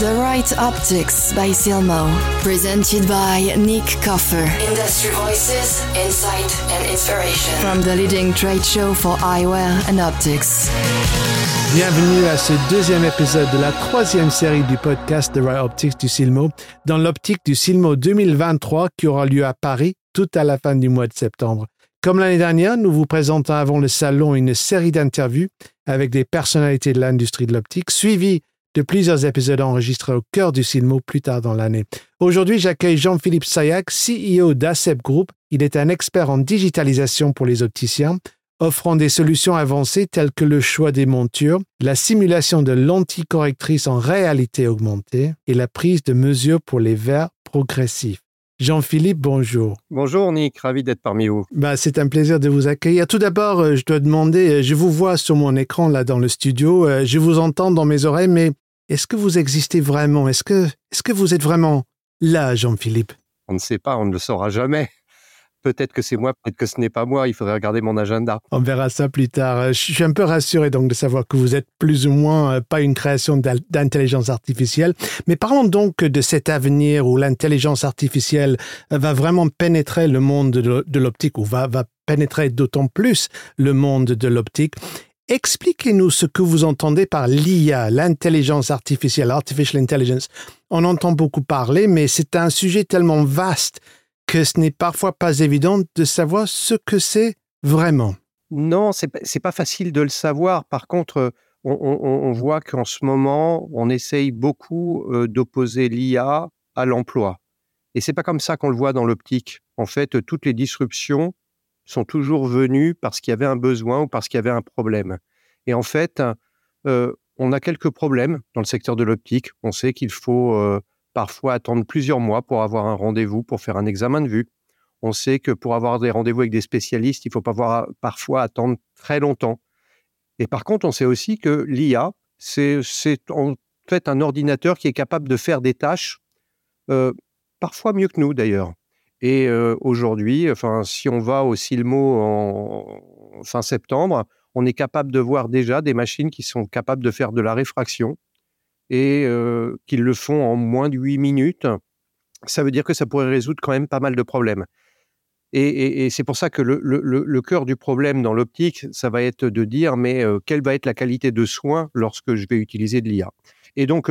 The Right Optics by Silmo, presented by Nick Coffer. Industry voices, insight and inspiration from the leading trade show for eyewear and optics. Bienvenue à ce deuxième épisode de la troisième série du podcast The Right Optics du Silmo, dans l'optique du Silmo 2023 qui aura lieu à Paris tout à la fin du mois de septembre. Comme l'année dernière, nous vous présentons avant le salon une série d'interviews avec des personnalités de l'industrie de l'optique, suivies de plusieurs épisodes enregistrés au cœur du Silmo plus tard dans l'année. Aujourd'hui, j'accueille Jean-Philippe Sayac, CEO d'ACEP Group. Il est un expert en digitalisation pour les opticiens, offrant des solutions avancées telles que le choix des montures, la simulation de lentilles correctrices en réalité augmentée et la prise de mesures pour les verres progressifs. Jean-Philippe, bonjour. Bonjour Nick, ravi d'être parmi vous. Bah, c'est un plaisir de vous accueillir. Tout d'abord, euh, je dois demander, euh, je vous vois sur mon écran là dans le studio, euh, je vous entends dans mes oreilles, mais est-ce que vous existez vraiment? Est-ce que, est-ce que vous êtes vraiment là, Jean-Philippe? On ne sait pas, on ne le saura jamais. Peut-être que c'est moi, peut-être que ce n'est pas moi. Il faudrait regarder mon agenda. On verra ça plus tard. Je suis un peu rassuré donc de savoir que vous êtes plus ou moins euh, pas une création d'intelligence artificielle. Mais parlons donc de cet avenir où l'intelligence artificielle va vraiment pénétrer le monde de l'optique ou va, va pénétrer d'autant plus le monde de l'optique. Expliquez-nous ce que vous entendez par l'IA, l'intelligence artificielle, artificial intelligence. On entend beaucoup parler, mais c'est un sujet tellement vaste que ce n'est parfois pas évident de savoir ce que c'est vraiment. Non, c'est n'est pas facile de le savoir. Par contre, on, voit qu'en ce moment, on essaye beaucoup euh, d'opposer l'IA à l'emploi. Et c'est pas comme ça qu'on le voit dans l'optique. En fait, toutes les disruptions sont toujours venues parce qu'il y avait un besoin ou parce qu'il y avait un problème. Et en fait, euh, on a quelques problèmes dans le secteur de l'optique. On sait qu'il faut euh, parfois attendre plusieurs mois pour avoir un rendez-vous, pour faire un examen de vue. On sait que pour avoir des rendez-vous avec des spécialistes, il faut pas parfois attendre très longtemps. Et par contre, on sait aussi que l'IA, c'est en fait un ordinateur qui est capable de faire des tâches, euh, parfois mieux que nous d'ailleurs. Et euh, aujourd'hui, enfin, si on va au Silmo en fin septembre, on est capable de voir déjà des machines qui sont capables de faire de la réfraction, et qu'ils le font en moins de 8 minutes, ça veut dire que ça pourrait résoudre quand même pas mal de problèmes. Et, c'est pour ça que le, cœur du problème dans l'optique, ça va être de dire, mais quelle va être la qualité de soin lorsque je vais utiliser de l'IA Et donc,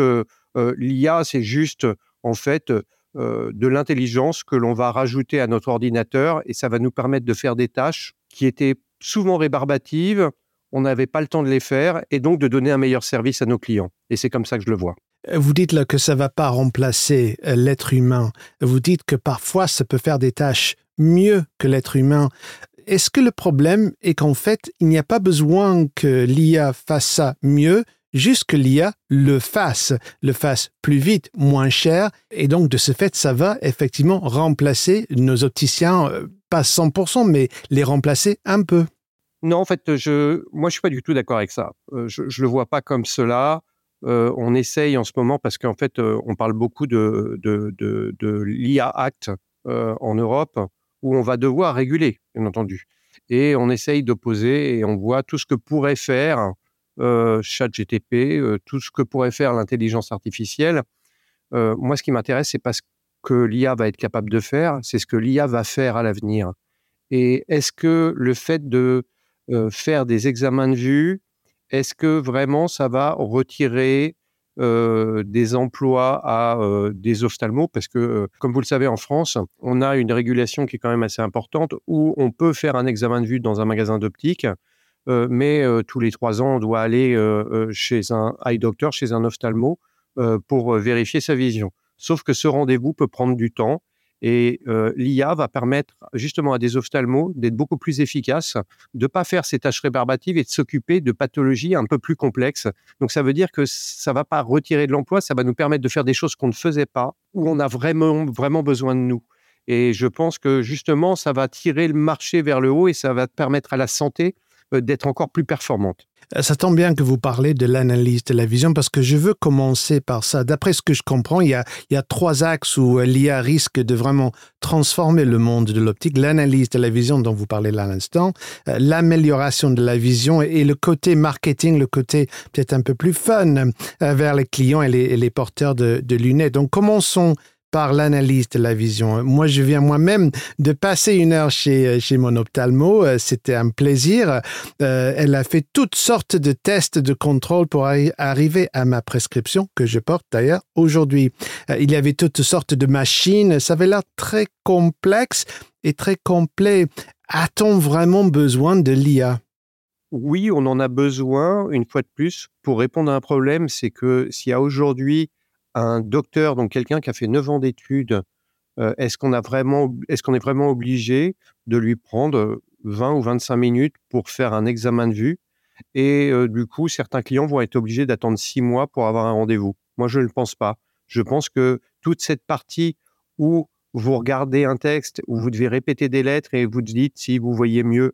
l'IA, c'est juste, en fait, de l'intelligence que l'on va rajouter à notre ordinateur, et ça va nous permettre de faire des tâches qui étaient souvent rébarbatives, on n'avait pas le temps de les faire et donc de donner un meilleur service à nos clients. Et c'est comme ça que je le vois. Vous dites là que ça ne va pas remplacer euh, l'être humain. Vous dites que parfois ça peut faire des tâches mieux que l'être humain. Est-ce que le problème est qu'en fait, il n'y a pas besoin que l'IA fasse ça mieux, juste que l'IA le fasse, le fasse plus vite, moins cher, et donc de ce fait, ça va effectivement remplacer nos opticiens, euh, pas 100%, mais les remplacer un peu? Non, en fait, je, moi, je suis pas du tout d'accord avec ça. Euh, je, ne le vois pas comme cela. Euh, on essaye en ce moment parce qu'en fait, euh, on parle beaucoup de, de, de, l'IA Act en Europe, où on va devoir réguler, bien entendu. Et on essaye d'opposer et on voit tout ce que pourrait faire ChatGTP, tout ce que pourrait faire l'intelligence artificielle. moi, ce qui m'intéresse, c'est pas ce que l'IA va être capable de faire, c'est ce que l'IA va faire à l'avenir. Et est-ce que le fait de faire des examens de vue, est-ce que vraiment ça va retirer euh, des emplois à euh, des ophtalmos? Parce que, comme vous le savez, en France, on a une régulation qui est quand même assez importante où on peut faire un examen de vue dans un magasin d'optique, mais tous les trois ans, on doit aller chez un eye doctor, chez un ophtalmo, pour vérifier sa vision. Sauf que ce rendez-vous peut prendre du temps et l'IA va permettre justement à des ophtalmos d'être beaucoup plus efficaces, de ne pas faire ces tâches rébarbatives et de s'occuper de pathologies un peu plus complexes. Donc ça veut dire que ça ne va pas retirer de l'emploi, ça va nous permettre de faire des choses qu'on ne faisait pas, où on a vraiment, vraiment besoin de nous. Et je pense que justement, ça va tirer le marché vers le haut et ça va permettre à la santé d'être encore plus performante. Euh, ça tombe bien que vous parlez de l'analyse de la vision parce que je veux commencer par ça. D'après ce que je comprends, il y a, trois axes où l'IA risque de vraiment transformer le monde de l'optique. L'analyse de la vision dont vous parlez là à l'instant, euh, l'amélioration de la vision et le côté marketing, le côté peut-être un peu plus fun euh, vers les clients et les, porteurs de, de lunettes. Donc commençons par l'analyse de la vision. Moi, je viens moi-même de passer une heure chez, chez mon ophtalmo. Euh, c'était un plaisir. Euh, elle a fait toutes sortes de tests de contrôle pour arriver à ma prescription que je porte d'ailleurs aujourd'hui. Euh, il y avait toutes sortes de machines. Ça avait l'air très complexe et très complet. A-t-on vraiment besoin de l'IA? Oui, on en a besoin, une fois de plus, pour répondre à un problème, c'est que s'il y a aujourd'hui un docteur, donc quelqu'un qui a fait 9 ans d'études, euh, est-ce qu'on vraiment, est qu'on est vraiment obligé de lui prendre 20 ou 25 minutes pour faire un examen de vue? Et euh, du coup, certains clients vont être obligés d'attendre 6 mois pour avoir un rendez-vous. Moi, je ne le pense pas. Je pense que toute cette partie où vous regardez un texte, où vous devez répéter des lettres et vous dites si vous voyez mieux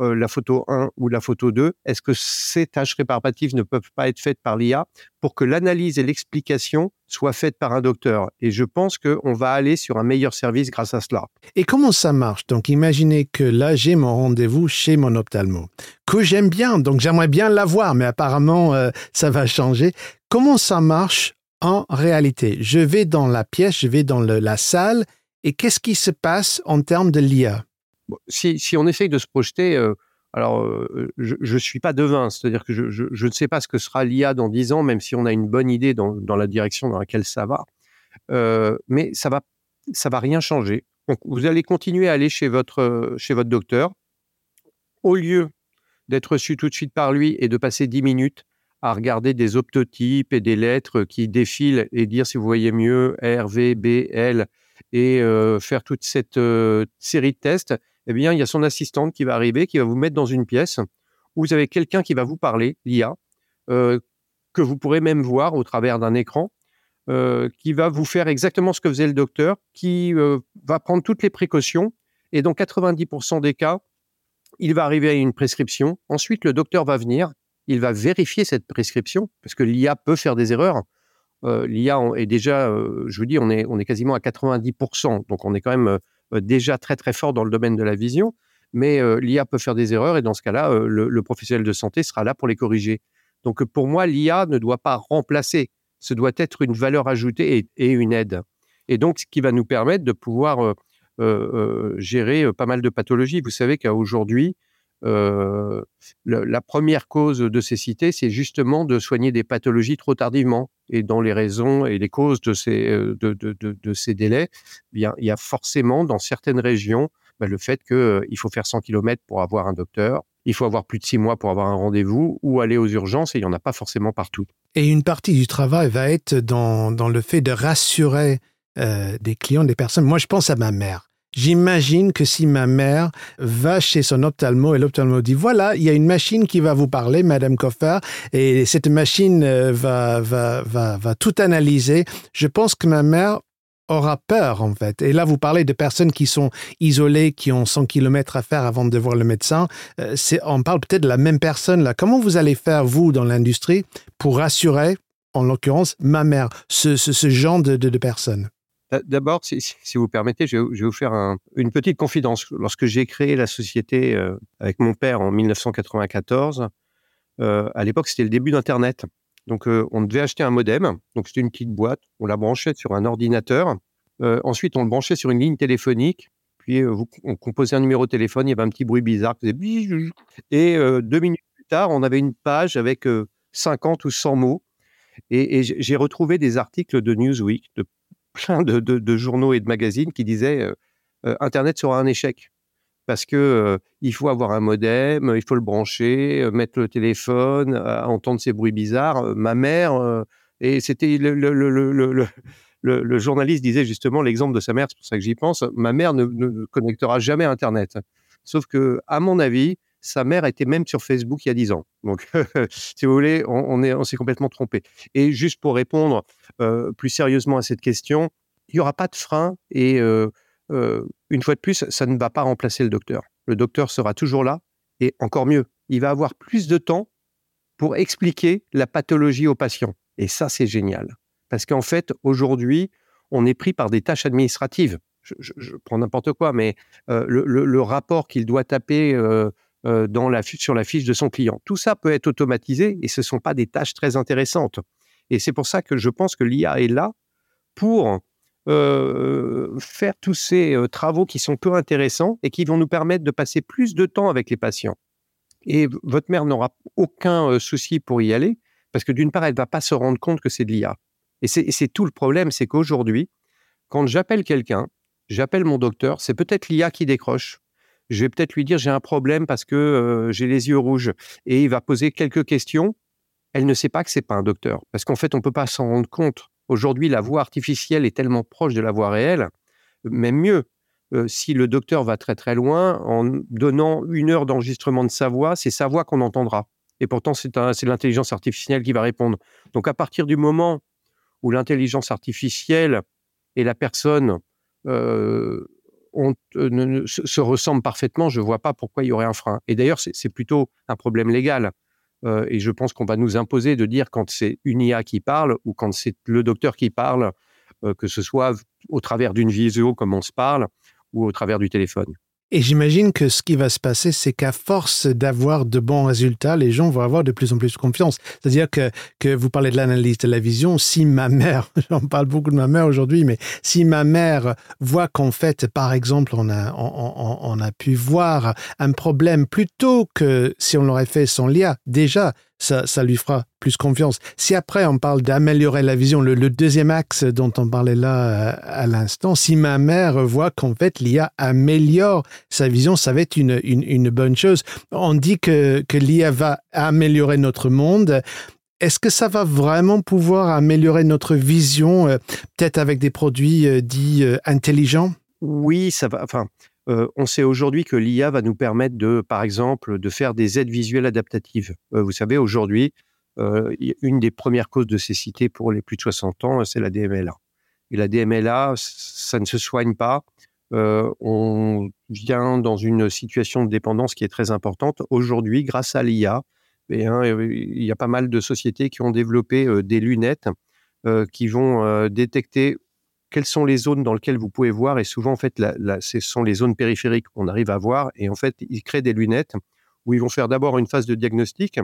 euh, la photo 1 ou la photo 2, est-ce que ces tâches réparatives ne peuvent pas être faites par l'IA pour que l'analyse et l'explication soient faites par un docteur? Et je pense qu'on va aller sur un meilleur service grâce à cela. Et comment ça marche? Donc imaginez que là, j'ai mon rendez-vous chez mon ophtalmo, que j'aime bien, donc j'aimerais bien l'avoir, mais apparemment, euh, ça va changer. Comment ça marche en réalité? Je vais dans la pièce, je vais dans la salle, et qu'est-ce qui se passe en termes de l'IA si, on essaye de se projeter, euh, alors euh, je ne suis pas devin, c'est-à-dire que je, ne sais pas ce que sera l'IA dans 10 ans, même si on a une bonne idée dans, la direction dans laquelle ça va. Euh, mais ça va, ça va rien changer. Vous allez continuer à aller chez votre, chez votre docteur. Au lieu d'être reçu tout de suite par lui et de passer 10 minutes à regarder des optotypes et des lettres qui défilent et dire si vous voyez mieux R, V, B, L et faire toute cette série de tests, eh bien, il y a son assistante qui va arriver, qui va vous mettre dans une pièce où vous avez quelqu'un qui va vous parler, l'IA, euh, que vous pourrez même voir au travers d'un écran, euh, qui va vous faire exactement ce que faisait le docteur, qui euh, va prendre toutes les précautions. Et dans 90% des cas, il va arriver à une prescription. Ensuite, le docteur va venir, il va vérifier cette prescription, parce que l'IA peut faire des erreurs. L'IA est déjà, je vous dis, on est, quasiment à 90%. Donc, on est quand même déjà très très fort dans le domaine de la vision, mais euh, l'IA peut faire des erreurs et dans ce cas-là, euh, le, professionnel de santé sera là pour les corriger. Donc pour moi, l'IA ne doit pas remplacer, ce doit être une valeur ajoutée et, une aide. Et donc, ce qui va nous permettre de pouvoir gérer pas mal de pathologies. Vous savez qu'aujourd'hui, la première cause de cécité, c'est justement de soigner des pathologies trop tardivement. Et dans les raisons et les causes de ces, ces délais, bien, il y a forcément dans certaines régions bah, le fait qu'il faut faire 100 km pour avoir un docteur, il faut avoir plus de six mois pour avoir un rendez-vous ou aller aux urgences et il n'y en a pas forcément partout. Et une partie du travail va être dans le fait de rassurer des clients, des personnes. Moi, je pense à ma mère. J'imagine que si ma mère va chez son ophtalmo et l'ophtalmo dit voilà, il y a une machine qui va vous parler, Madame Coffer, et cette machine euh, va, va, va, va tout analyser, je pense que ma mère aura peur en fait. Et là, vous parlez de personnes qui sont isolées, qui ont 100 km à faire avant de voir le médecin. Euh, on parle peut-être de la même personne là. Comment vous allez faire, vous, dans l'industrie, pour rassurer, en l'occurrence, ma mère, ce, ce, genre de, de, de personnes? D'abord, si, vous permettez, je vais, vous faire une petite confidence. Lorsque j'ai créé la société euh, avec mon père en 1994, euh, à l'époque, c'était le début d'Internet. Donc, euh, on devait acheter un modem. Donc, c'était une petite boîte. On la branchait sur un ordinateur. ensuite, on le branchait sur une ligne téléphonique. Puis, on composait un numéro de téléphone. Il y avait un petit bruit bizarre qui faisait Et deux minutes plus tard, on avait une page avec 50 ou 100 mots. Et, j'ai retrouvé des articles de Newsweek, de plein de, journaux et de magazines qui disaient euh, euh, Internet sera un échec parce que euh, il faut avoir un modem, il faut le brancher, mettre le téléphone, entendre ces bruits bizarres. ma mère, et c'était le, journaliste disait justement l'exemple de sa mère, c'est pour ça que j'y pense. Ma mère ne, ne, connectera jamais Internet. Sauf que, à mon avis, sa mère était même sur Facebook il y a 10 ans. Donc, si vous voulez, on, s'est complètement trompé. Et juste pour répondre euh, plus sérieusement à cette question, il n'y aura pas de frein et euh, euh, une fois de plus, ça ne va pas remplacer le docteur. Le docteur sera toujours là et encore mieux, il va avoir plus de temps pour expliquer la pathologie au patient. Et ça, c'est génial. Parce qu'en fait, aujourd'hui, on est pris par des tâches administratives. Je, prends n'importe quoi, mais le, rapport qu'il doit taper dans la, sur la fiche de son client, tout ça peut être automatisé et ce ne sont pas des tâches très intéressantes. Et c'est pour ça que je pense que l'IA est là pour faire tous ces travaux qui sont peu intéressants et qui vont nous permettre de passer plus de temps avec les patients. Et votre mère n'aura aucun souci pour y aller, parce que d'une part, elle ne va pas se rendre compte que c'est de l'IA. Et c'est tout le problème, c'est qu'aujourd'hui, quand j'appelle quelqu'un, j'appelle mon docteur, c'est peut-être l'IA qui décroche. Je vais peut-être lui dire j'ai un problème parce que j'ai les yeux rouges et il va poser quelques questions. Elle ne sait pas que c'est pas un docteur parce qu'en fait on peut pas s'en rendre compte. Aujourd'hui la voix artificielle est tellement proche de la voix réelle, même mieux. si le docteur va très très loin, en donnant une heure d'enregistrement de sa voix, c'est sa voix qu'on entendra. Et pourtant, c'est l'intelligence artificielle qui va répondre. Donc, à partir du moment où l'intelligence artificielle et la personne euh, se, ressemblent parfaitement, je ne vois pas pourquoi il y aurait un frein. Et d'ailleurs, c'est plutôt un problème légal. Euh, et je pense qu'on va nous imposer de dire quand c'est une IA qui parle ou quand c'est le docteur qui parle, que ce soit au travers d'une visio comme on se parle ou au travers du téléphone. Et j'imagine que ce qui va se passer, c'est qu'à force d'avoir de bons résultats, les gens vont avoir de plus en plus confiance. C'est-à-dire que, que vous parlez de l'analyse de la vision, si ma mère, j'en parle beaucoup de ma mère aujourd'hui, mais si ma mère voit qu'en fait, par exemple, on a, on, on, a pu voir un problème plutôt que si on l'aurait fait sans l'IA, déjà, ça, lui fera plus confiance. Si après on parle d'améliorer la vision, le, deuxième axe dont on parlait là euh, à, l'instant, si ma mère voit qu'en fait l'IA améliore sa vision, ça va être une bonne chose. On dit que, que l'IA va améliorer notre monde. Est-ce que ça va vraiment pouvoir améliorer notre vision, euh, peut-être avec des produits euh, dits intelligents? Oui, ça va. Enfin, on sait aujourd'hui que l'IA va nous permettre de, par exemple, de faire des aides visuelles adaptatives. vous savez, aujourd'hui, une des premières causes de cécité pour les plus de 60 ans, c'est la DMLA. Et la DMLA, ça ne se soigne pas. on vient dans une situation de dépendance qui est très importante. Aujourd'hui, grâce à l'IA, eh il y a pas mal de sociétés qui ont développé des lunettes qui vont détecter quelles sont les zones dans lesquelles vous pouvez voir. Et souvent, en fait, ce sont les zones périphériques qu'on arrive à voir. Et en fait, ils créent des lunettes où ils vont faire d'abord une phase de diagnostic.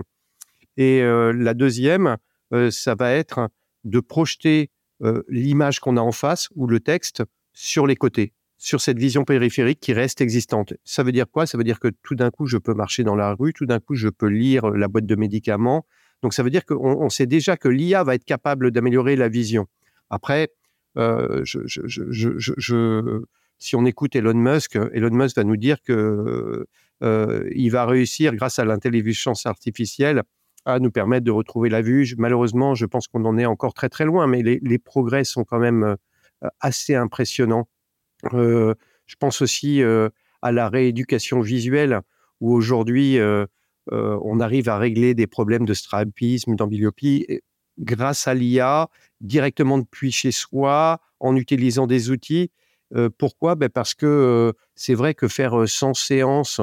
Et euh, la deuxième, euh, ça va être de projeter euh, l'image qu'on a en face ou le texte sur les côtés, sur cette vision périphérique qui reste existante. Ça veut dire quoi? Ça veut dire que tout d'un coup, je peux marcher dans la rue, tout d'un coup, je peux lire la boîte de médicaments. Donc, ça veut dire qu'on sait déjà que l'IA va être capable d'améliorer la vision. Après, euh, si on écoute Elon Musk, Elon Musk va nous dire que euh, il va réussir, grâce à l'intelligence artificielle, à nous permettre de retrouver la vue. Malheureusement, je pense qu'on en est encore très très loin, mais les, progrès sont quand même euh, assez impressionnants. je pense aussi à la rééducation visuelle, où aujourd'hui, on arrive à régler des problèmes de strabisme, d'ambliopie, grâce à l'IA, directement depuis chez soi, en utilisant des outils. pourquoi? Ben Parce que c'est vrai que faire 100 séances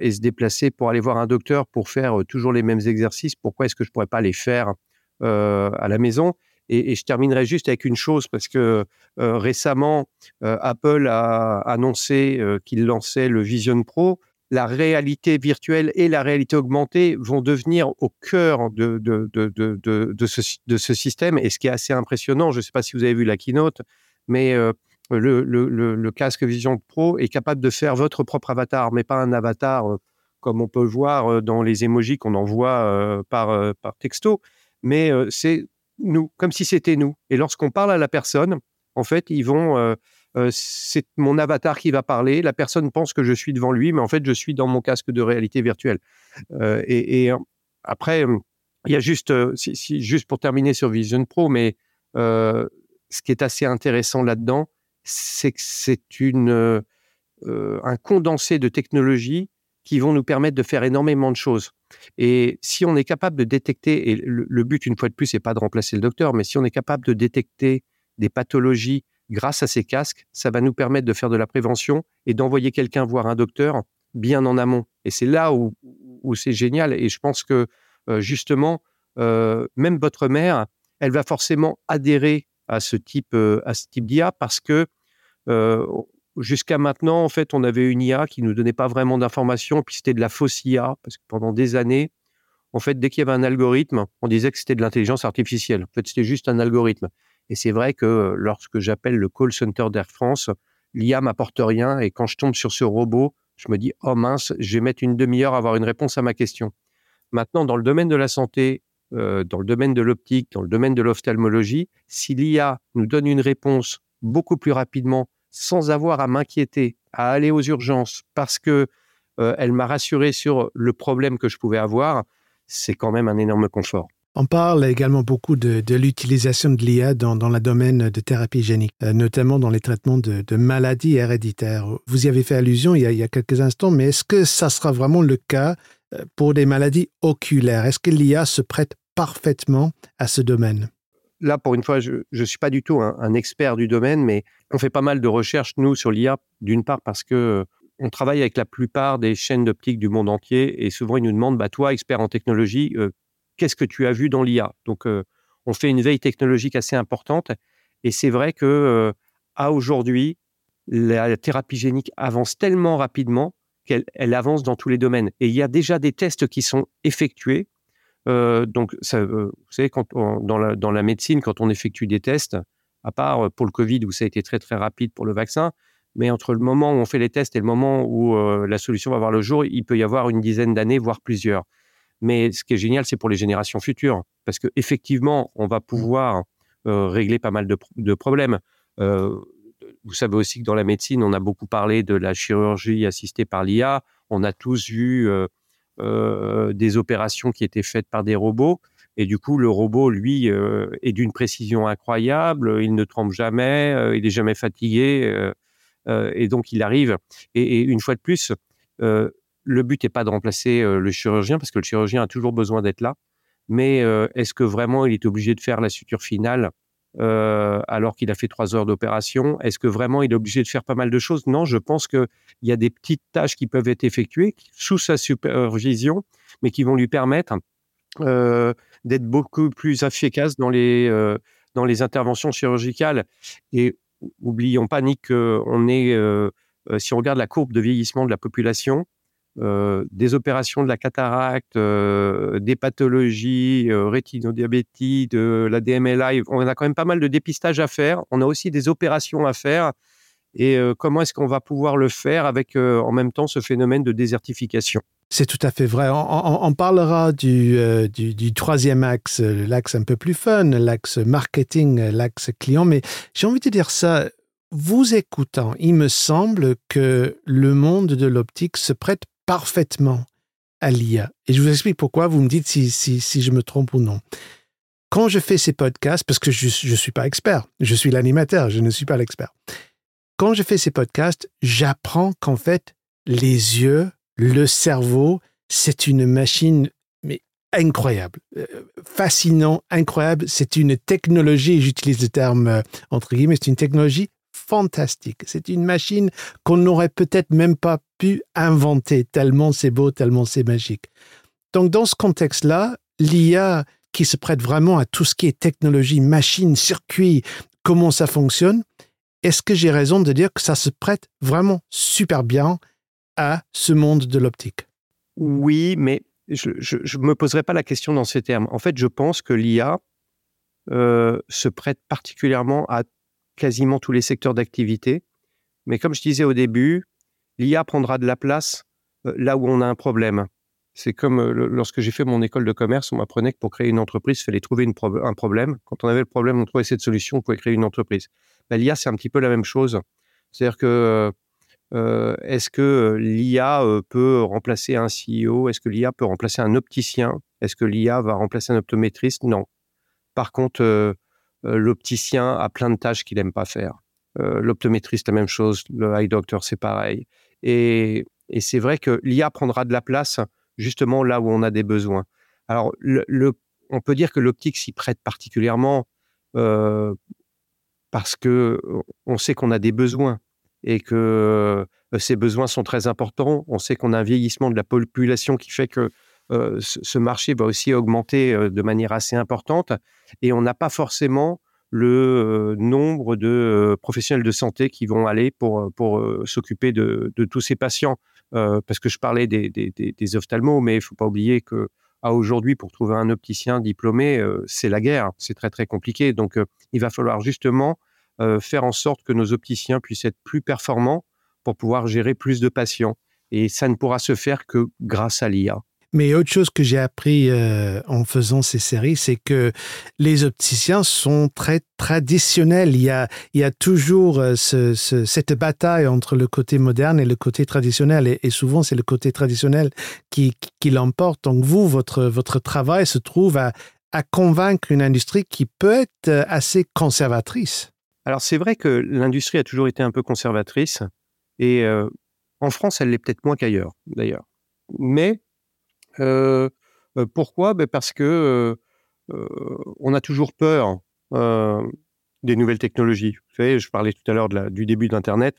et se déplacer pour aller voir un docteur pour faire toujours les mêmes exercices, pourquoi est-ce que je ne pourrais pas les faire à la maison? Et, je terminerai juste avec une chose, parce que récemment, Apple a annoncé qu'il lançait le Vision Pro la réalité virtuelle et la réalité augmentée vont devenir au cœur de, de, de, de, ce, de ce, système. Et ce qui est assez impressionnant, je ne sais pas si vous avez vu la keynote, mais euh, le, casque Vision Pro est capable de faire votre propre avatar, mais pas un avatar euh, comme on peut voir euh, dans les emojis qu'on envoie par, par texto, mais c'est nous, comme si c'était nous. Et lorsqu'on parle à la personne, en fait, ils vont euh, c'est mon avatar qui va parler. La personne pense que je suis devant lui, mais en fait, je suis dans mon casque de réalité virtuelle. Euh, et, après, il y a juste, euh, juste pour terminer sur Vision Pro, mais ce qui est assez intéressant là-dedans, c'est que c'est une, un condensé de technologies qui vont nous permettre de faire énormément de choses. Et si on est capable de détecter, et le, le but, une fois de plus, c'est pas de remplacer le docteur, mais si on est capable de détecter des pathologies grâce à ces casques, ça va nous permettre de faire de la prévention et d'envoyer quelqu'un voir un docteur bien en amont. Et c'est là où, c'est génial. Et je pense que justement, même votre mère, elle va forcément adhérer à ce type, à ce type d'IA parce que jusqu'à maintenant, en fait, on avait une IA qui nous donnait pas vraiment d'informations, puis c'était de la fausse IA parce que pendant des années, en fait, dès qu'il y avait un algorithme, on disait que c'était de l'intelligence artificielle. En fait, c'était juste un algorithme. Et c'est vrai que lorsque j'appelle le call center d'Air France, l'IA m'apporte rien. Et quand je tombe sur ce robot, je me dis, oh mince, je vais mettre une demi-heure à avoir une réponse à ma question. Maintenant, dans le domaine de la santé, euh, dans le domaine de l'optique, dans le domaine de l'ophtalmologie, si l'IA nous donne une réponse beaucoup plus rapidement, sans avoir à m'inquiéter, à aller aux urgences, parce que euh, elle m'a rassuré sur le problème que je pouvais avoir, c'est quand même un énorme confort. On parle également beaucoup de, l'utilisation de l'IA dans, le domaine de thérapie génique, euh, notamment dans les traitements de, maladies héréditaires. Vous y avez fait allusion il y a, quelques instants, mais est-ce que ça sera vraiment le cas euh, pour des maladies oculaires? Est-ce que l'IA se prête parfaitement à ce domaine? Là, pour une fois, je ne suis pas du tout un, expert du domaine, mais on fait pas mal de recherches, nous, sur l'IA, d'une part parce que euh, on travaille avec la plupart des chaînes d'optique du monde entier et souvent ils nous demandent, bah, toi, expert en technologie, qu'est-ce que tu as vu dans l'IA Donc, euh, on fait une veille technologique assez importante. Et c'est vrai que euh, à aujourd'hui, la thérapie génique avance tellement rapidement qu'elle elle avance dans tous les domaines. Et il y a déjà des tests qui sont effectués. Euh, donc, vous savez, quand la, dans la médecine, quand on effectue des tests, à part pour le Covid où ça a été très très rapide pour le vaccin, mais entre le moment où on fait les tests et le moment où la solution va voir le jour, il peut y avoir une dizaine d'années, voire plusieurs. Mais ce qui est génial, c'est pour les générations futures, parce qu'effectivement, on va mmh. pouvoir euh, régler pas mal de, problèmes. Euh, vous savez aussi que dans la médecine, on a beaucoup parlé de la chirurgie assistée par l'IA. On a tous vu euh, des opérations qui étaient faites par des robots. Et du coup, le robot, lui, est d'une précision incroyable. Il ne tremble jamais, il n'est jamais fatigué. et donc, il arrive. Et, et, une fois de plus, le but n'est pas de remplacer le chirurgien, parce que le chirurgien a toujours besoin d'être là. Mais est-ce que vraiment il est obligé de faire la suture finale alors qu'il a fait trois heures d'opération? Est-ce que vraiment il est obligé de faire pas mal de choses? Non, je pense qu'il y a des petites tâches qui peuvent être effectuées sous sa supervision, mais qui vont lui permettre d'être beaucoup plus efficace dans les, dans les interventions chirurgicales. Et oublions pas, Nick, qu'on est, si on regarde la courbe de vieillissement de la population, euh, des opérations de la cataracte, euh, des pathologies euh, rétinodiabétiques, de la DMLI. On a quand même pas mal de dépistage à faire. On a aussi des opérations à faire. Et comment est-ce qu'on va pouvoir le faire avec en même temps ce phénomène de désertification? C'est tout à fait vrai. On, parlera du, du, du, troisième axe, l'axe un peu plus fun, l'axe marketing, l'axe client. Mais j'ai envie de dire ça, vous écoutant, il me semble que le monde de l'optique se prête parfaitement à l'IA. Et je vous explique pourquoi, vous me dites si, si, je me trompe ou non. Quand je fais ces podcasts, parce que je ne suis pas expert, je suis l'animateur, je ne suis pas l'expert. Quand je fais ces podcasts, j'apprends qu'en fait, les yeux, le cerveau, c'est une machine mais incroyable, euh, fascinant, incroyable. C'est une technologie, j'utilise le terme euh, entre guillemets, c'est une technologie fantastique. C'est une machine qu'on n'aurait peut-être même pas pu inventer, tellement c'est beau, tellement c'est magique. Donc dans ce contexte-là, l'IA qui se prête vraiment à tout ce qui est technologie, machine, circuit, comment ça fonctionne, est-ce que j'ai raison de dire que ça se prête vraiment super bien à ce monde de l'optique? Oui, mais je ne me poserai pas la question dans ces termes. En fait, je pense que l'IA euh, se prête particulièrement à quasiment tous les secteurs d'activité. Mais comme je disais au début, l'IA prendra de la place euh, là où on a un problème. C'est comme euh, lorsque j'ai fait mon école de commerce, on m'apprenait que pour créer une entreprise, il fallait trouver un problème. Quand on avait le problème, on trouvait cette solution, on pouvait créer une entreprise. Bah, L'IA, c'est un petit peu la même chose. C'est-à-dire que euh, est-ce que l'IA peut remplacer un CEO Est-ce que l'IA peut remplacer un opticien? Est-ce que l'IA va remplacer un optométriste? Non. Par contre, l'opticien a plein de tâches qu'il n'aime pas faire. Euh, l'optométriste, la même chose. Le eye doctor, c'est pareil. Et, c'est vrai que l'IA prendra de la place justement là où on a des besoins. Alors, on peut dire que l'optique s'y prête particulièrement euh, parce que on sait qu'on a des besoins et que ces besoins sont très importants. On sait qu'on a un vieillissement de la population qui fait que ce marché va aussi augmenter de manière assez importante et on n'a pas forcément le nombre de professionnels de santé qui vont aller pour, pour s'occuper de, tous ces patients. parce que je parlais des, des, ophtalmos, mais il ne faut pas oublier que à aujourd'hui, pour trouver un opticien diplômé, c'est la guerre, c'est très très compliqué. Donc, il va falloir justement faire en sorte que nos opticiens puissent être plus performants pour pouvoir gérer plus de patients. Et ça ne pourra se faire que grâce à l'IA. Mais autre chose que j'ai appris euh, en faisant ces séries, c'est que les opticiens sont très traditionnels. Il y a, toujours euh, ce, cette bataille entre le côté moderne et le côté traditionnel. Et, souvent, c'est le côté traditionnel qui, l'emporte. Donc, vous, votre, travail se trouve à, convaincre une industrie qui peut être euh, assez conservatrice. Alors, c'est vrai que l'industrie a toujours été un peu conservatrice. Et en France, elle l'est peut-être moins qu'ailleurs, d'ailleurs. Mais pourquoi? Ben Parce que on a toujours peur des nouvelles technologies. Vous savez, je parlais tout à l'heure du début d'Internet.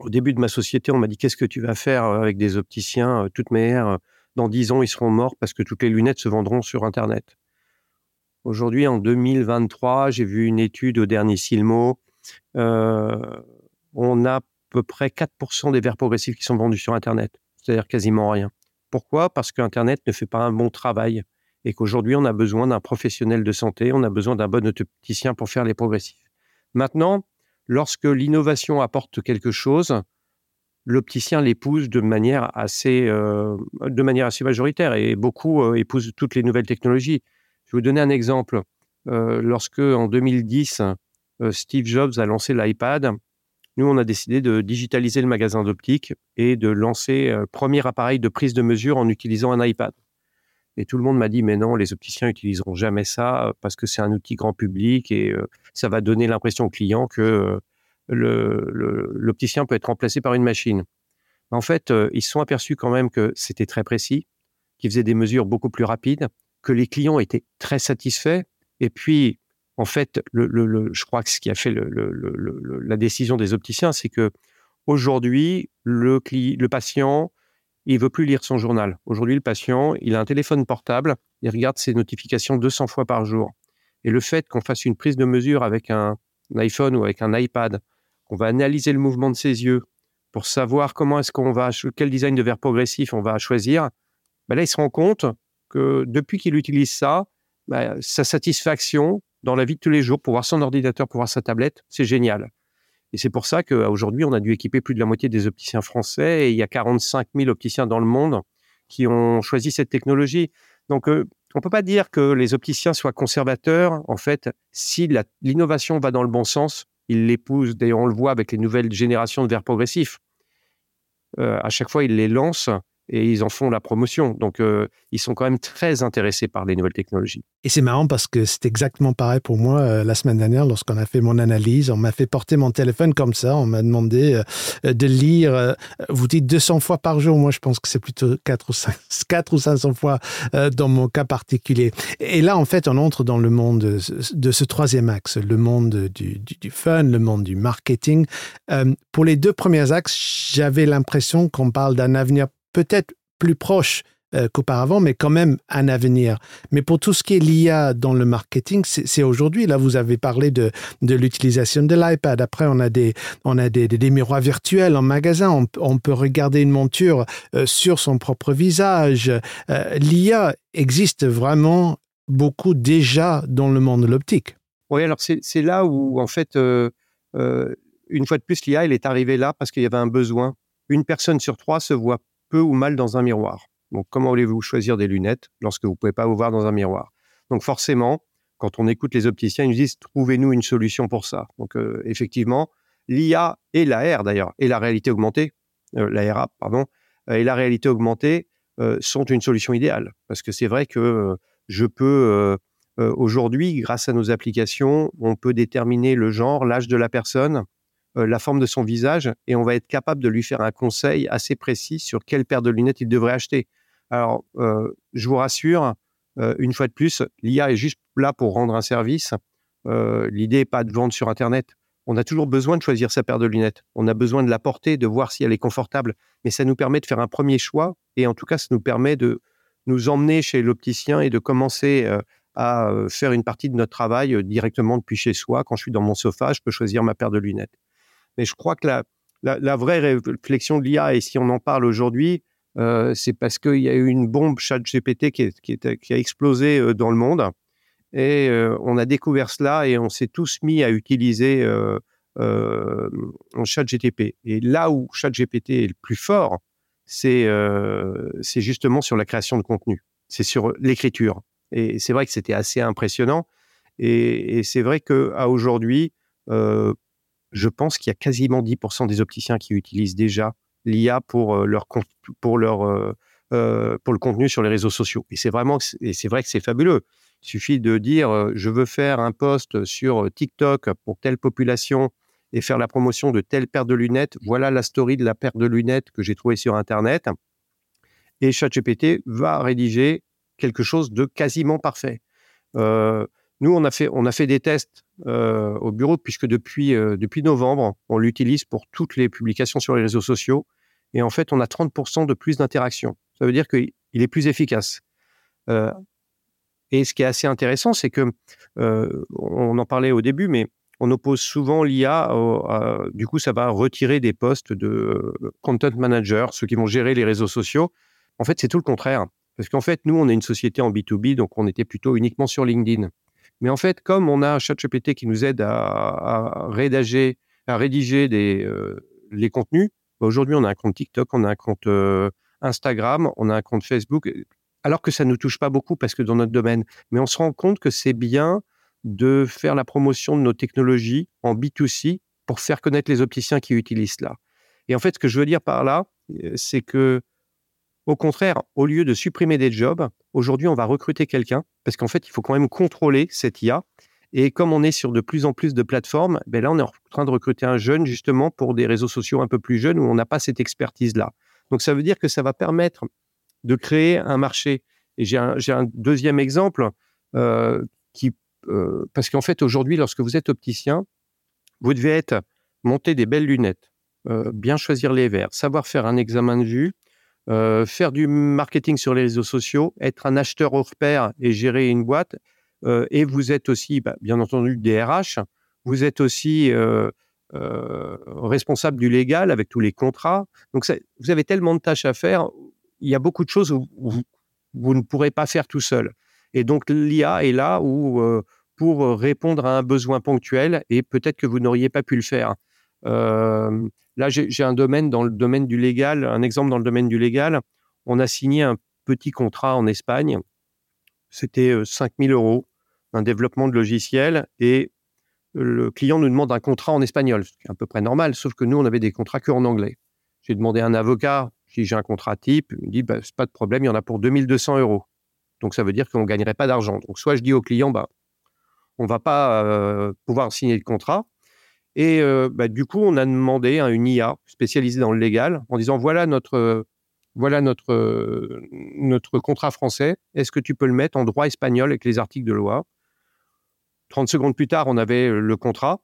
Au début de ma société, on m'a dit qu'est-ce que tu vas faire avec des opticiens Toutes mes dans dix ans, ils seront morts parce que toutes les lunettes se vendront sur Internet? Aujourd'hui, en 2023, j'ai vu une étude au dernier Silmo. on a à peu près 4% des verres progressifs qui sont vendus sur Internet, c'est-à-dire quasiment rien. Pourquoi? Parce qu'Internet ne fait pas un bon travail et qu'aujourd'hui, on a besoin d'un professionnel de santé, on a besoin d'un bon opticien pour faire les progressifs. Maintenant, lorsque l'innovation apporte quelque chose, l'opticien l'épouse de manière assez, euh, de manière assez majoritaire et beaucoup euh, épousent toutes les nouvelles technologies. Je vais vous donner un exemple. Euh, lorsque, en 2010, Steve Jobs a lancé l'iPad, nous, on a décidé de digitaliser le magasin d'optique et de lancer le euh, premier appareil de prise de mesure en utilisant un iPad. Et tout le monde m'a dit, mais non, les opticiens n'utiliseront jamais ça euh, parce que c'est un outil grand public et euh, ça va donner l'impression au client que l'opticien peut être remplacé par une machine. En fait, ils se sont aperçus quand même que c'était très précis, qu'ils faisaient des mesures beaucoup plus rapides, que les clients étaient très satisfaits. Et puis, en fait, je crois que ce qui a fait la décision des opticiens, c'est que aujourd'hui, le, le patient, il veut plus lire son journal. Aujourd'hui, le patient, il a un téléphone portable, il regarde ses notifications 200 fois par jour. Et le fait qu'on fasse une prise de mesure avec un, iPhone ou avec un iPad, qu'on va analyser le mouvement de ses yeux pour savoir comment est-ce qu'on va, quel design de verre progressif on va choisir, ben là, il se rend compte que depuis qu'il utilise ça, ben, sa satisfaction dans la vie de tous les jours, pour voir son ordinateur, pour voir sa tablette, c'est génial. Et c'est pour ça qu'aujourd'hui, on a dû équiper plus de la moitié des opticiens français et il y a 45 000 opticiens dans le monde qui ont choisi cette technologie. Donc, euh, on ne peut pas dire que les opticiens soient conservateurs. En fait, si l'innovation va dans le bon sens, ils l'épousent. D'ailleurs, on le voit avec les nouvelles générations de verres progressifs. Euh, à chaque fois, ils les lancent et ils en font la promotion. Donc, euh, ils sont quand même très intéressés par les nouvelles technologies. Et c'est marrant parce que c'est exactement pareil pour moi euh, la semaine dernière lorsqu'on a fait mon analyse. On m'a fait porter mon téléphone comme ça. On m'a demandé euh, de lire, vous dites 200 fois par jour. Moi, je pense que c'est plutôt 4 ou, 5, 4 ou 500 fois dans mon cas particulier. Et là, en fait, on entre dans le monde de, ce troisième axe, le monde du, du fun, le monde du marketing. pour les deux premiers axes, j'avais l'impression qu'on parle d'un avenir peut-être plus proche euh, qu'auparavant, mais quand même un avenir. Mais pour tout ce qui est l'IA dans le marketing, c'est aujourd'hui. Là, vous avez parlé de, l'utilisation de l'iPad. Après, on a des, on a des, des, miroirs virtuels en magasin. On, peut regarder une monture euh, sur son propre visage. Euh, L'IA existe vraiment beaucoup déjà dans le monde de l'optique. Oui, alors c'est là où, en fait, une fois de plus, l'IA, elle est arrivée là parce qu'il y avait un besoin. Une personne sur trois se voit ou mal dans un miroir. Donc, comment voulez-vous choisir des lunettes lorsque vous ne pouvez pas vous voir dans un miroir? Donc, forcément, quand on écoute les opticiens, ils nous disent trouvez-nous une solution pour ça. Donc, euh, effectivement, l'IA et l'AR d'ailleurs, et la réalité augmentée, euh, l'ARA, pardon, euh, et la réalité augmentée sont une solution idéale. Parce que c'est vrai que je peux, aujourd'hui, grâce à nos applications, on peut déterminer le genre, l'âge de la personne, la forme de son visage et on va être capable de lui faire un conseil assez précis sur quelle paire de lunettes il devrait acheter. Alors, euh, je vous rassure, euh, une fois de plus, l'IA est juste là pour rendre un service. L'idée n'est pas de vendre sur Internet. On a toujours besoin de choisir sa paire de lunettes. On a besoin de la porter, de voir si elle est confortable. Mais ça nous permet de faire un premier choix et en tout cas, ça nous permet de, nous emmener chez l'opticien et de commencer à faire une partie de notre travail directement depuis chez soi. Quand je suis dans mon sofa, je peux choisir ma paire de lunettes. Mais je crois que la, vraie réflexion de l'IA, et si on en parle aujourd'hui, c'est parce qu'il y a eu une bombe chat GPT qui, a explosé dans le monde. Et on a découvert cela et on s'est tous mis à utiliser euh, chat GTP. Et là où chat GPT est le plus fort, c'est justement sur la création de contenu. C'est sur l'écriture. Et c'est vrai que c'était assez impressionnant. Et, c'est vrai qu'à aujourd'hui, euh, je pense qu'il y a quasiment 10% des opticiens qui utilisent déjà l'IA pour, euh, leur, pour, leur, euh, pour le contenu sur les réseaux sociaux. Et c'est vraiment, et c'est vrai que c'est fabuleux. Il suffit de dire, je veux faire un post sur TikTok pour telle population et faire la promotion de telle paire de lunettes. Voilà la story de la paire de lunettes que j'ai trouvée sur Internet. Et ChatGPT va rédiger quelque chose de quasiment parfait. Euh, nous, on a fait, on a fait des tests euh, au bureau puisque depuis, euh, depuis novembre, on l'utilise pour toutes les publications sur les réseaux sociaux. Et en fait, on a 30% de plus d'interactions. Ça veut dire qu'il est plus efficace. et ce qui est assez intéressant, c'est que, on en parlait au début, mais on oppose souvent l'IA, du coup, ça va retirer des postes de content manager, ceux qui vont gérer les réseaux sociaux. En fait, c'est tout le contraire. Parce qu'en fait, nous, on est une société en B2B, donc on était plutôt uniquement sur LinkedIn. Mais en fait, comme on a un qui nous aide à, rédiger, à rédiger des, euh, les contenus, bah, aujourd'hui, on a un compte TikTok, on a un compte euh, Instagram, on a un compte Facebook, alors que ça ne nous touche pas beaucoup parce que dans notre domaine. Mais on se rend compte que c'est bien de faire la promotion de nos technologies en B2C pour faire connaître les opticiens qui utilisent cela. Et en fait, ce que je veux dire par là, euh, c'est que au contraire, au lieu de supprimer des jobs, aujourd'hui, on va recruter quelqu'un parce qu'en fait, il faut quand même contrôler cette IA. Et comme on est sur de plus en plus de plateformes, ben là, on est en train de recruter un jeune justement pour des réseaux sociaux un peu plus jeunes où on n'a pas cette expertise-là. Donc, ça veut dire que ça va permettre de créer un marché. Et j'ai un, deuxième exemple euh, qui, euh, parce qu'en fait, aujourd'hui, lorsque vous êtes opticien, vous devez être monter des belles lunettes, euh, bien choisir les verres, savoir faire un examen de vue, euh, faire du marketing sur les réseaux sociaux, être un acheteur hors pair et gérer une boîte. Euh, et vous êtes aussi, bah, bien entendu, DRH. Vous êtes aussi euh, responsable du légal avec tous les contrats. Donc, vous avez tellement de tâches à faire. Il y a beaucoup de choses où, vous ne pourrez pas faire tout seul. Et donc, l'IA est là pour répondre à un besoin ponctuel et peut-être que vous n'auriez pas pu le faire. Là, j'ai un domaine dans le domaine du légal, un exemple dans le domaine du légal. On a signé un petit contrat en Espagne. C'était 5000 euh, euros, un développement de logiciel. Et le client nous demande un contrat en espagnol, ce qui est à peu près normal, sauf que nous, on avait des contrats que en anglais. J'ai demandé à un avocat j'ai un contrat type. Il me dit, bah, c'est pas de problème, il y en a pour 2200 euros. Donc, ça veut dire qu'on ne gagnerait pas d'argent. Donc, soit je dis au client, bah, on ne va pas euh, pouvoir signer le contrat, et bah, du coup, on a demandé à une IA spécialisée dans le légal en disant voilà notre, voilà notre, notre contrat français, est-ce que tu peux le mettre en droit espagnol avec les articles de loi? 30 secondes plus tard, on avait le contrat.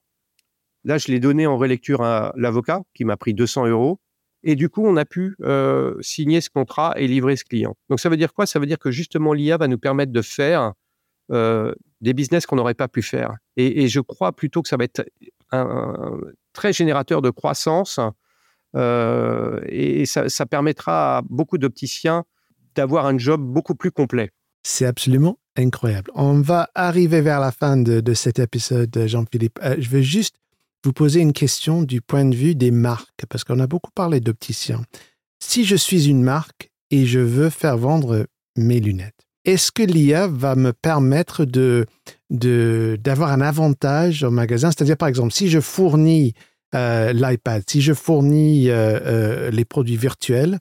Là, je l'ai donné en relecture à l'avocat qui m'a pris 200 euros. Et du coup, on a pu signer ce contrat et livrer ce client. Donc, ça veut dire quoi? Ça veut dire que justement, l'IA va nous permettre de faire des business qu'on n'aurait pas pu faire. Et, je crois plutôt que ça va être un, très générateur de croissance euh, et ça, permettra à beaucoup d'opticiens d'avoir un job beaucoup plus complet. C'est absolument incroyable. On va arriver vers la fin de, cet épisode, Jean-Philippe. Euh, je veux juste vous poser une question du point de vue des marques, parce qu'on a beaucoup parlé d'opticiens. Si je suis une marque et je veux faire vendre mes lunettes, est-ce que l'IA va me permettre de, d'avoir un avantage au magasin? C'est-à-dire, par exemple, si je fournis euh, l'iPad, si je fournis euh, euh, les produits virtuels,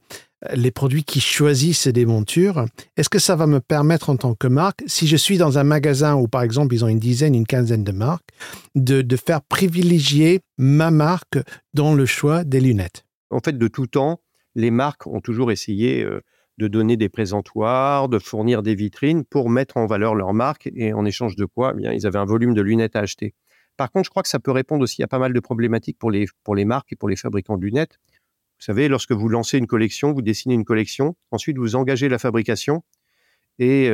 les produits qui choisissent des montures, est-ce que ça va me permettre en tant que marque, si je suis dans un magasin où, par exemple, ils ont une dizaine, une quinzaine de marques, de, de faire privilégier ma marque dans le choix des lunettes? En fait, de tout temps, les marques ont toujours essayé de donner des présentoirs, de fournir des vitrines pour mettre en valeur leur marque et en échange de quoi eh bien, ils avaient un volume de lunettes à acheter. Par contre, je crois que ça peut répondre aussi à pas mal de problématiques pour les, pour les marques et pour les fabricants de lunettes. Vous savez, lorsque vous lancez une collection, vous dessinez une collection, ensuite vous engagez la fabrication, Et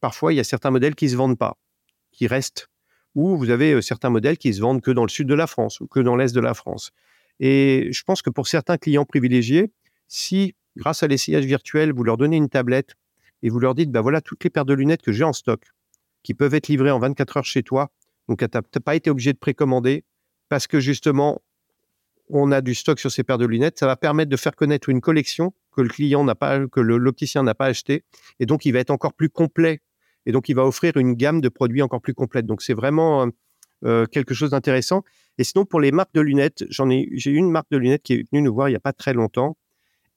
parfois, il y a certains modèles qui ne se vendent pas, qui restent. Ou vous avez certains modèles qui se vendent que dans le sud de la France ou que dans l'est de la France. Et je pense que pour certains clients privilégiés, si grâce à l'essayage virtuel, vous leur donnez une tablette et vous leur dites, bah voilà toutes les paires de lunettes que j'ai en stock, qui peuvent être livrées en 24 heures chez toi, donc tu n'as pas été obligé de précommander parce que justement, on a du stock sur ces paires de lunettes. Ça va permettre de faire connaître une collection que le client n'a pas, que l'opticien n'a pas acheté, et donc il va être encore plus complet. Et donc il va offrir une gamme de produits encore plus complète. Donc c'est vraiment euh, quelque chose d'intéressant. Et sinon pour les marques de lunettes, j'ai une marque de lunettes qui est venue nous voir il n'y a pas très longtemps,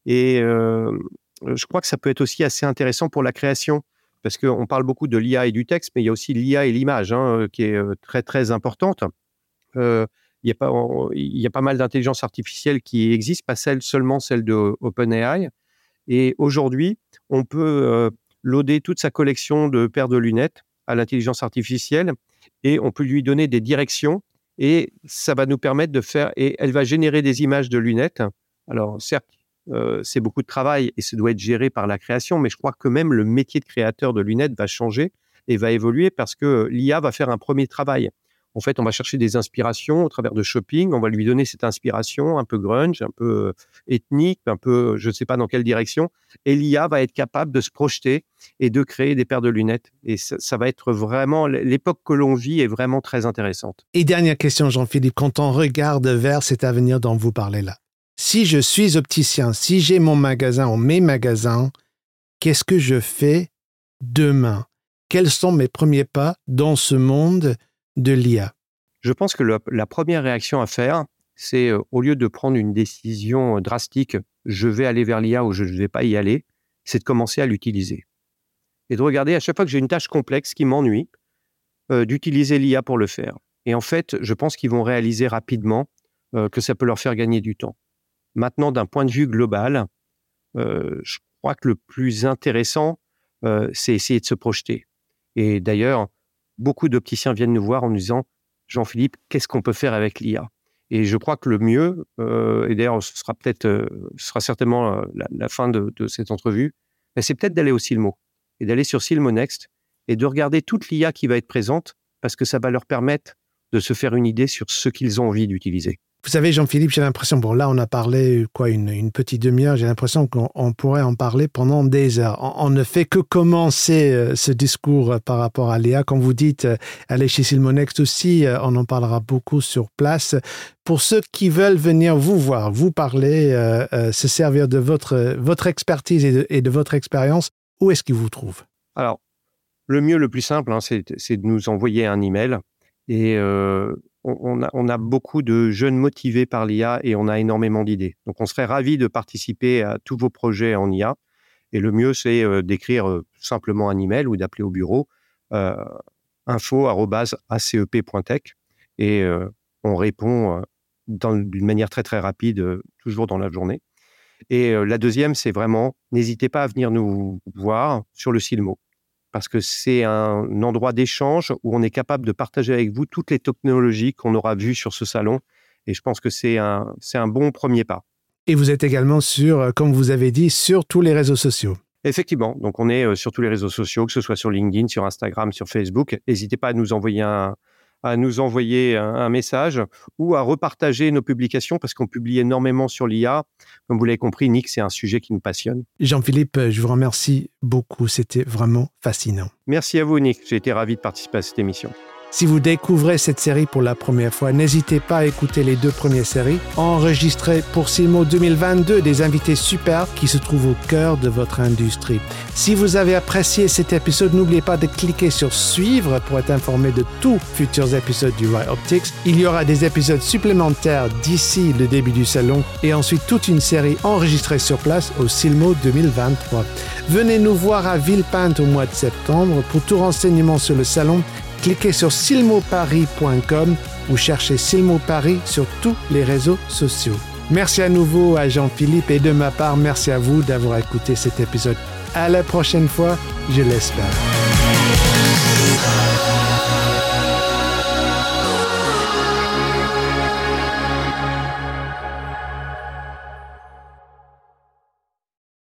et euh, je crois que ça peut être aussi assez intéressant pour la création parce qu'on parle beaucoup de l'IA et du texte, mais il y a aussi l'IA et l'image hein, qui est euh, très très importante. Euh, il, y a pas, mal d'intelligence artificielle qui existent, pas celle, seulement celle de OpenAI. Et aujourd'hui, on peut loader toute sa collection de paires de lunettes à l'intelligence artificielle et on peut lui donner des directions et ça va nous permettre de faire, et elle va générer des images de lunettes. Alors certes, euh, c'est beaucoup de travail et ça doit être géré par la création, mais je crois que même le métier de créateur de lunettes va changer et va évoluer parce que l'IA va faire un premier travail. En fait, on va chercher des inspirations au travers de shopping, on va lui donner cette inspiration un peu grunge, un peu euh, ethnique, un peu je ne sais pas dans quelle direction, et l'IA va être capable de se projeter et de créer des paires de lunettes. Et ça va être vraiment, l'époque que l'on vit est vraiment très intéressante. Et dernière question, Jean-Philippe, quand on regarde vers cet avenir dont vous parlez là, si je suis opticien, si j'ai mon magasin ou mes magasins, qu'est-ce que je fais demain? Quels sont mes premiers pas dans ce monde de l'IA Je pense que la première réaction à faire, c'est euh, au lieu de prendre une décision drastique, je vais aller vers l'IA ou je ne vais pas y aller, c'est de commencer à l'utiliser. Et de regarder à chaque fois que j'ai une tâche complexe qui m'ennuie, euh, d'utiliser l'IA pour le faire. Et en fait, je pense qu'ils vont réaliser rapidement euh, que ça peut leur faire gagner du temps. Maintenant, d'un point de vue global, euh, je crois que le plus intéressant, euh, c'est essayer de se projeter. Et d'ailleurs, beaucoup d'opticiens viennent nous voir en nous disant Jean-Philippe, qu'est-ce qu'on peut faire avec l'IA Et je crois que le mieux, euh, et d'ailleurs, ce sera peut-être, ce sera certainement la, fin de, cette entrevue, c'est peut-être d'aller au Silmo et d'aller sur Silmo Next et de regarder toute l'IA qui va être présente parce que ça va leur permettre de se faire une idée sur ce qu'ils ont envie d'utiliser. Vous savez, Jean-Philippe, j'ai l'impression, bon là on a parlé quoi une, petite demi-heure, j'ai l'impression qu'on pourrait en parler pendant des heures. On, ne fait que commencer euh, ce discours euh, par rapport à Léa. Comme vous dites, euh, allez chez Silmonext aussi, on en parlera beaucoup sur place. Pour ceux qui veulent venir vous voir, vous parler, se servir de votre, votre expertise et de, votre expérience, où est-ce qu'ils vous trouvent? Alors, le mieux, le plus simple, hein, c'est de nous envoyer un email et on, a, beaucoup de jeunes motivés par l'IA et on a énormément d'idées. Donc, on serait ravi de participer à tous vos projets en IA. Et le mieux, c'est euh, d'écrire euh, simplement un email ou d'appeler au bureau euh, info.acep.tech et on répond d'une manière très très rapide, toujours dans la journée. Et la deuxième, c'est vraiment, n'hésitez pas à venir nous voir sur le Silmo parce que c'est un endroit d'échange où on est capable de partager avec vous toutes les technologies qu'on aura vues sur ce salon. Et je pense que c'est un, c'est un bon premier pas. Et vous êtes également sur, euh, comme vous avez dit, sur tous les réseaux sociaux. Effectivement, donc on est euh, sur tous les réseaux sociaux, que ce soit sur LinkedIn, sur Instagram, sur Facebook. N'hésitez pas à nous envoyer un, à nous envoyer un, message ou à repartager nos publications parce qu'on publie énormément sur l'IA. Comme vous l'avez compris, Nick, c'est un sujet qui nous passionne. Jean-Philippe, je vous remercie beaucoup. C'était vraiment fascinant. Merci à vous, Nick. J'ai été ravi de participer à cette émission. Si vous découvrez cette série pour la première fois, n'hésitez pas à écouter les deux premières séries enregistrées pour Silmo 2022 des invités super qui se trouvent au cœur de votre industrie. Si vous avez apprécié cet épisode, n'oubliez pas de cliquer sur suivre pour être informé de tous futurs épisodes du Right Optics. Il y aura des épisodes supplémentaires d'ici le début du salon et ensuite toute une série enregistrée sur place au Silmo 2023. Venez nous voir à Villepinte au mois de septembre pour tout renseignement sur le salon cliquez sur silmoparis.com ou cherchez Silmo Paris sur tous les réseaux sociaux. Merci à nouveau à Jean-Philippe et de ma part, merci à vous d'avoir écouté cet épisode. À la prochaine fois, je l'espère.